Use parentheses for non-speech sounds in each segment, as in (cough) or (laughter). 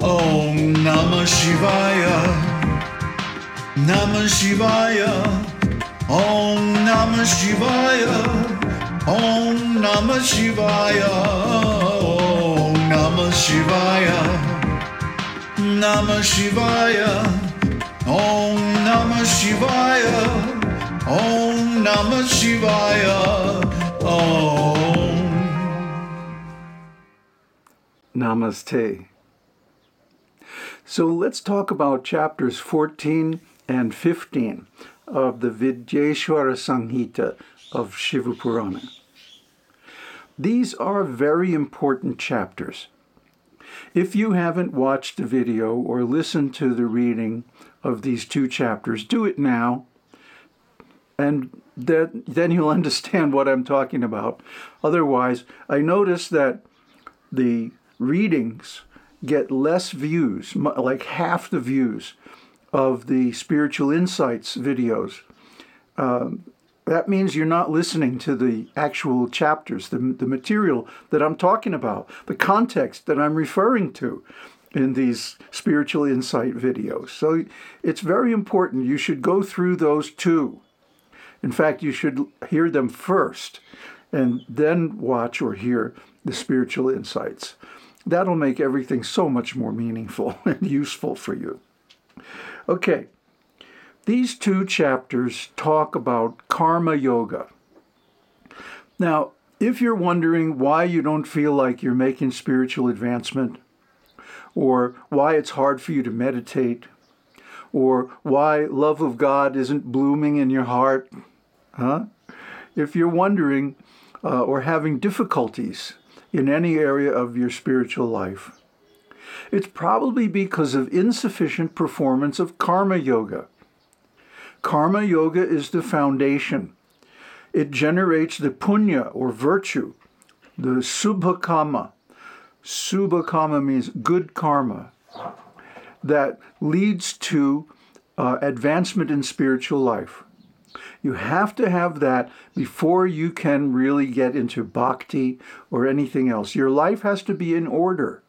Om Namah Shivaya. Namah Shivaya. Om Namah Shivaya. Om Namah Shivaya. Om Namah Shivaya. Namah Shivaya. Om Namah Shivaya. Om Namah Shivaya. Om. Namaste. So let's talk about chapters 14 and 15 of the Vidyeshwara Samhita of Shiva Purana. These are very important chapters. If you haven't watched the video or listened to the reading of these two chapters, do it now, and then, you'll (laughs) understand what I'm talking about. Otherwise, I noticed that the readings get less views, like half the views of the Spiritual Insights videos. Um, that means you're not listening to the actual chapters, the, the material that I'm talking about, the context that I'm referring to in these spiritual insight videos. So it's very important. You should go through those too. In fact, you should hear them first and then watch or hear the spiritual insights. That'll make everything so much more meaningful (laughs) and useful for you. Okay, these two chapters talk about karma yoga. Now, if you're wondering why you don't feel like you're making spiritual advancement, or why it's hard for you to meditate, or why love of God isn't blooming in your heart, huh? If you're wondering uh, or having difficulties in any area of your spiritual life, it's probably because of insufficient performance of karma yoga. Karma yoga is the foundation. It generates the punya or virtue, the subha karma. Subha karma means good karma that leads to uh, advancement in spiritual life. You have to have that before you can really get into bhakti or anything else. Your life has to be in order.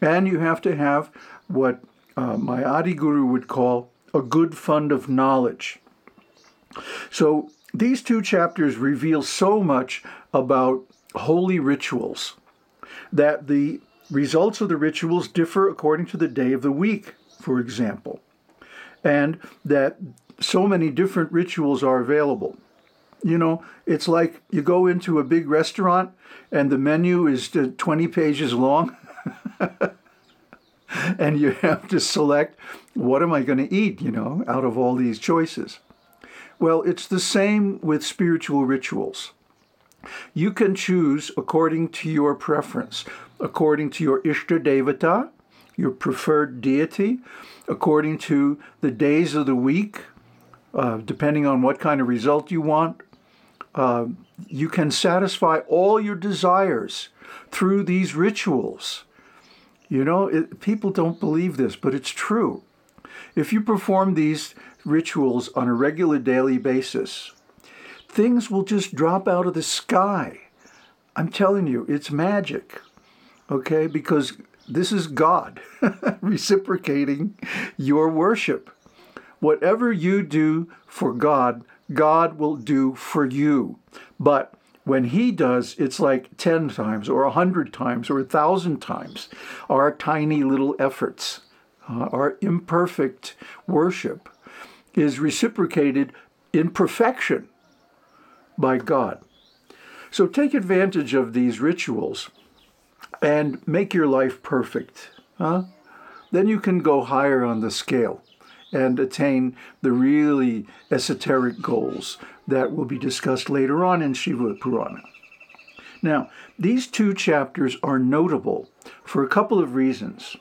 And you have to have what uh, my Adi Guru would call a good fund of knowledge. So these two chapters reveal so much about holy rituals that the results of the rituals differ according to the day of the week, for example, and that so many different rituals are available. You know, it's like you go into a big restaurant and the menu is 20 pages long. (laughs) and you have to select what am I going to eat, you know, out of all these choices. Well, it's the same with spiritual rituals. You can choose according to your preference, according to your Ishta Devata, your preferred deity, according to the days of the week, uh, depending on what kind of result you want. Uh, you can satisfy all your desires through these rituals. You know, it, people don't believe this, but it's true. If you perform these rituals on a regular daily basis, things will just drop out of the sky. I'm telling you, it's magic, okay? Because this is God (laughs) reciprocating your worship. Whatever you do for God, God will do for you. But when He does, it's like 10 times or 100 times or 1,000 times our tiny little efforts, uh, our imperfect worship is reciprocated in perfection by God. So take advantage of these rituals and make your life perfect. Huh? Then you can go higher on the scale and attain the really esoteric goals that will be discussed later on in Shiva Purana. Now, these two chapters are notable for a couple of reasons.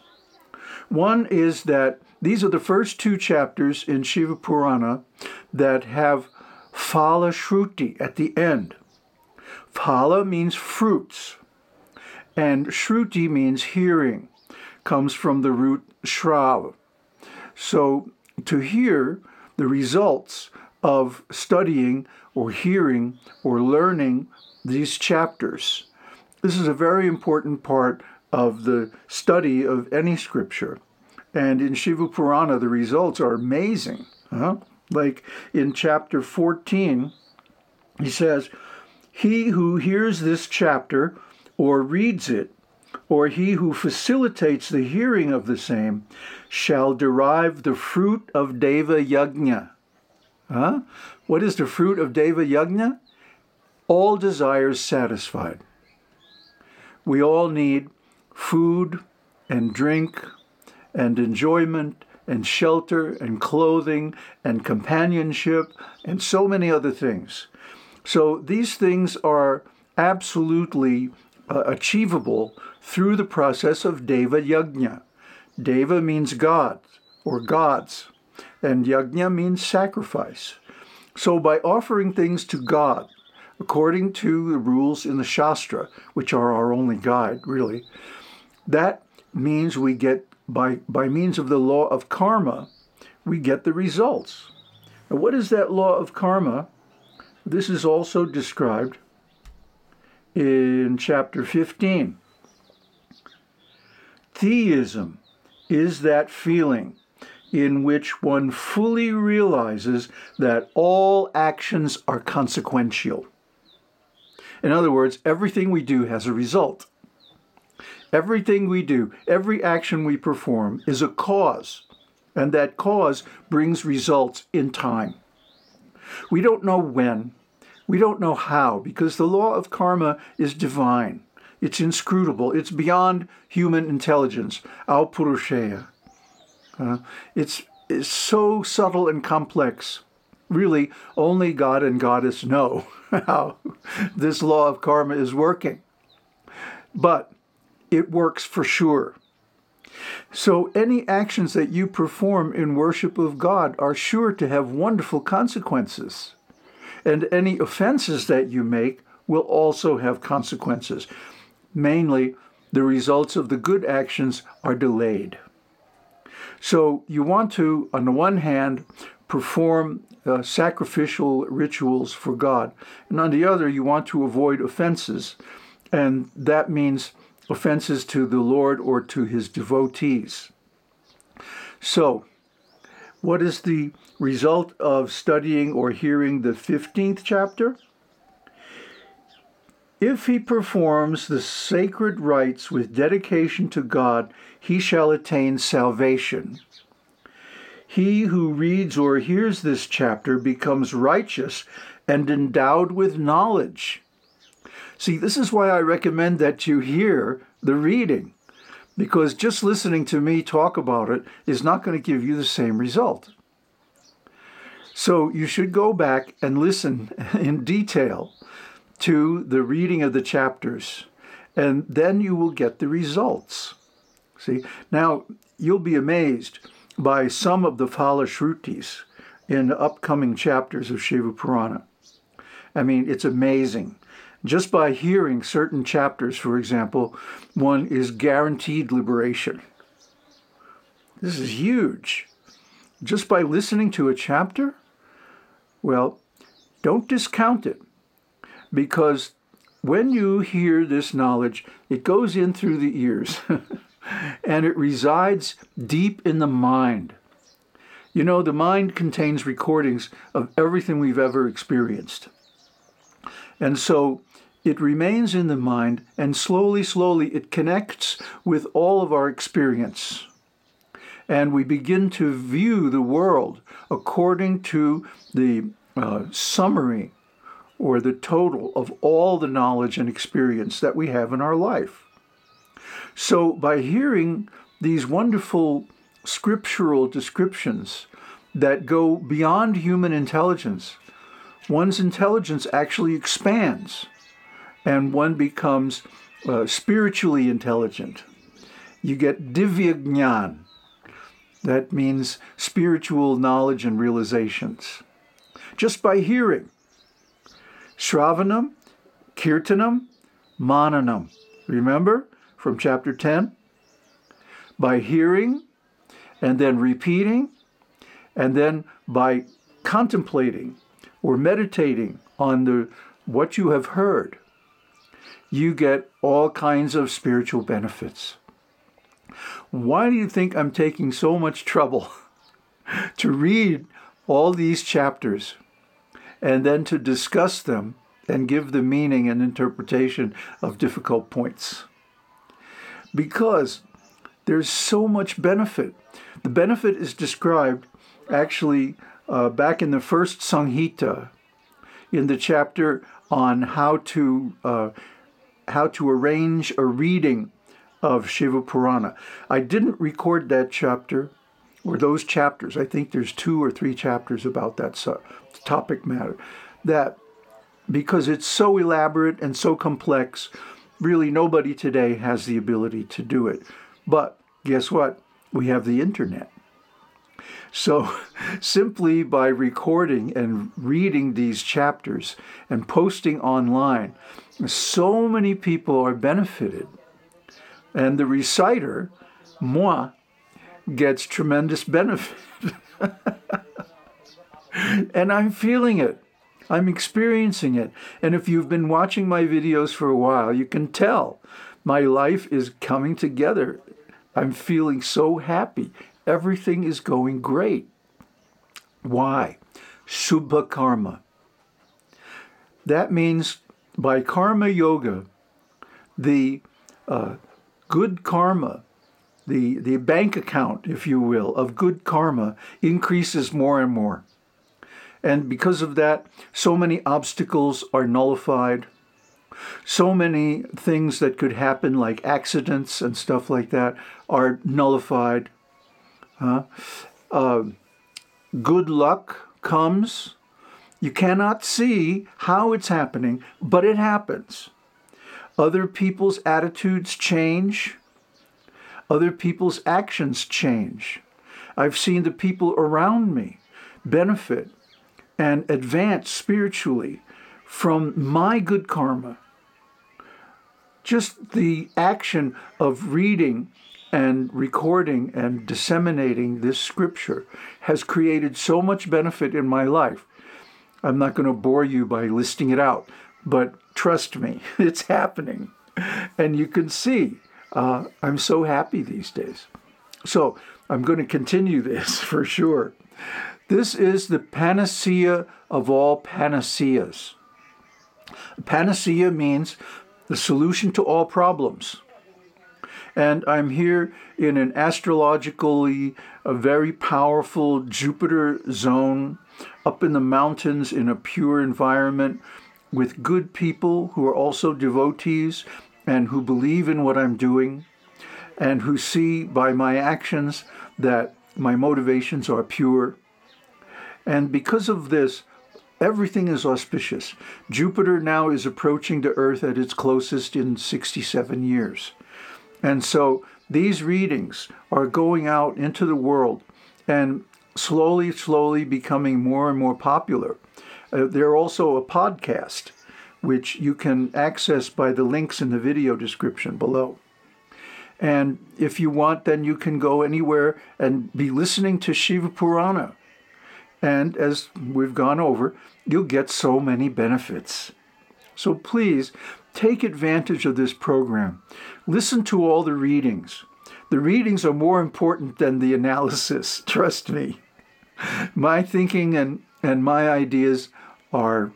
One is that these are the first two chapters in Shiva Purana that have Phala Shruti at the end. Phala means fruits, and Shruti means hearing, comes from the root shrav. So to hear the results of studying or hearing or learning these chapters. This is a very important part of the study of any scripture. And in Shiva Purana, the results are amazing. Huh? Like in chapter 14, he says, He who hears this chapter or reads it, or he who facilitates the hearing of the same, shall derive the fruit of Deva Yajna. Huh? What is the fruit of Deva Yajna? All desires satisfied. We all need food and drink and enjoyment and shelter and clothing and companionship and so many other things. So these things are absolutely uh, achievable through the process of Deva Yajna. Deva means God or gods, and Yajna means sacrifice. So by offering things to God, according to the rules in the Shastra, which are our only guide, really, that means we get, by, by means of the law of karma, we get the results. Now, what is that law of karma? This is also described in chapter 15. Theism is that feeling in which one fully realizes that all actions are consequential. In other words, everything we do has a result. Everything we do, every action we perform is a cause, and that cause brings results in time. We don't know when, we don't know how, because the law of karma is divine. It's inscrutable. It's beyond human intelligence. Apurusheya. Uh, it's, it's so subtle and complex. Really, only God and Goddess know (laughs) how this law of karma is working. But it works for sure. So, any actions that you perform in worship of God are sure to have wonderful consequences and any offenses that you make will also have consequences. Mainly, the results of the good actions are delayed. So you want to, on the one hand, perform uh, sacrificial rituals for God, and on the other, you want to avoid offenses, and that means offenses to the Lord or to his devotees. So, what is the result of studying or hearing the 15th chapter? If he performs the sacred rites with dedication to God, he shall attain salvation. He who reads or hears this chapter becomes righteous and endowed with knowledge. See, this is why I recommend that you hear the reading because just listening to me talk about it is not going to give you the same result. So you should go back and listen (laughs) in detail to the reading of the chapters, and then you will get the results. See, now you'll be amazed by some of the Phala Shrutis in upcoming chapters of Shiva Purana. I mean, it's amazing. Just by hearing certain chapters, for example, one is guaranteed liberation. This is huge. Just by listening to a chapter, well, don't discount it because when you hear this knowledge, it goes in through the ears (laughs) and it resides deep in the mind. You know, the mind contains recordings of everything we've ever experienced. And so it remains in the mind, and slowly, slowly, it connects with all of our experience. And we begin to view the world according to the uh, summary or the total of all the knowledge and experience that we have in our life. So, by hearing these wonderful scriptural descriptions that go beyond human intelligence, one's intelligence actually expands and one becomes uh, spiritually intelligent. You get divya jnana. That means spiritual knowledge and realizations. Just by hearing. Shravanam, Kirtanam, Mananam. Remember from chapter 10? By hearing and then repeating and then by contemplating or meditating on the what you have heard you get all kinds of spiritual benefits. Why do you think I'm taking so much trouble (laughs) to read all these chapters and then to discuss them and give the meaning and interpretation of difficult points? Because there's so much benefit. The benefit is described actually uh, back in the first Samhita, in the chapter on how to uh, how to arrange a reading of Shiva Purana. I didn't record that chapter or those chapters. I think there's two or three chapters about that topic matter. That because it's so elaborate and so complex, really nobody today has the ability to do it. But guess what? We have the internet. So, (laughs) simply by recording and reading these chapters and posting online, so many people are benefited. And the reciter, moi, gets tremendous benefit. (laughs) and I'm feeling it. I'm experiencing it. And if you've been watching my videos for a while, you can tell my life is coming together. I'm feeling so happy. Everything is going great. Why? Subha karma. That means by karma yoga, the uh, good karma, the, the bank account, if you will, of good karma increases more and more. And because of that, so many obstacles are nullified. So many things that could happen, like accidents and stuff like that, are nullified. Uh, good luck comes. You cannot see how it's happening, but it happens. Other people's attitudes change. Other people's actions change. I've seen the people around me benefit and advance spiritually from my good karma. Just the action of reading and recording and disseminating this scripture has created so much benefit in my life. I'm not going to bore you by listing it out, but trust me, (laughs) it's happening. And you can see uh, I'm so happy these days. So I'm going to continue (laughs) this for sure. This is the panacea of all panaceas. Panacea means the solution to all problems. And I'm here in an astrologically very powerful Jupiter zone up in the mountains in a pure environment with good people who are also devotees and who believe in what I'm doing and who see by my actions that my motivations are pure. And because of this, everything is auspicious. Jupiter now is approaching the Earth at its closest in 67 years. And so these readings are going out into the world and slowly, slowly becoming more and more popular. Uh, they're also a podcast, which you can access by the links in the video description below. And if you want, then you can go anywhere and be listening to Shiva Purana. And as we've gone over, you'll get so many benefits. So please take advantage of this program. Listen to all the readings. The readings are more important than the analysis, (laughs) trust me. My thinking and, and my ideas are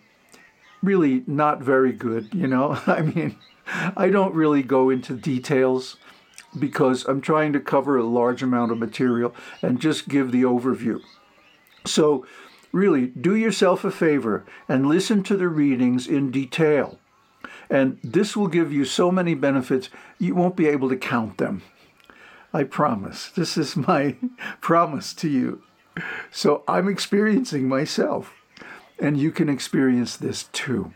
really not very good, you know? (laughs) I mean, I don't really go into details because I'm trying to cover a large amount of material and just give the overview. So, really, do yourself a favor and listen to the readings in detail. And this will give you so many benefits, you won't be able to count them. I promise. This is (laughs) my promise to you. So I'm experiencing myself, and you can experience this too.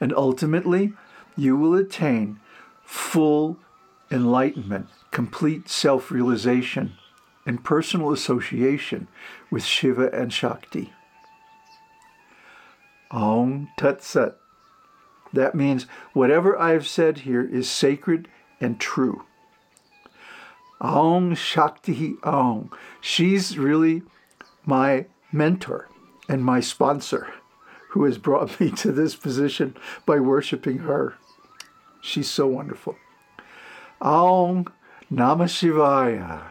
And ultimately, you will attain full enlightenment, complete self realization, and personal association with Shiva and Shakti. Om Tat Sat. That means whatever I've said here is sacred and true. Aung Shakti Aung. She's really my mentor and my sponsor who has brought me to this position by worshiping her. She's so wonderful. Aum Namah Shivaya.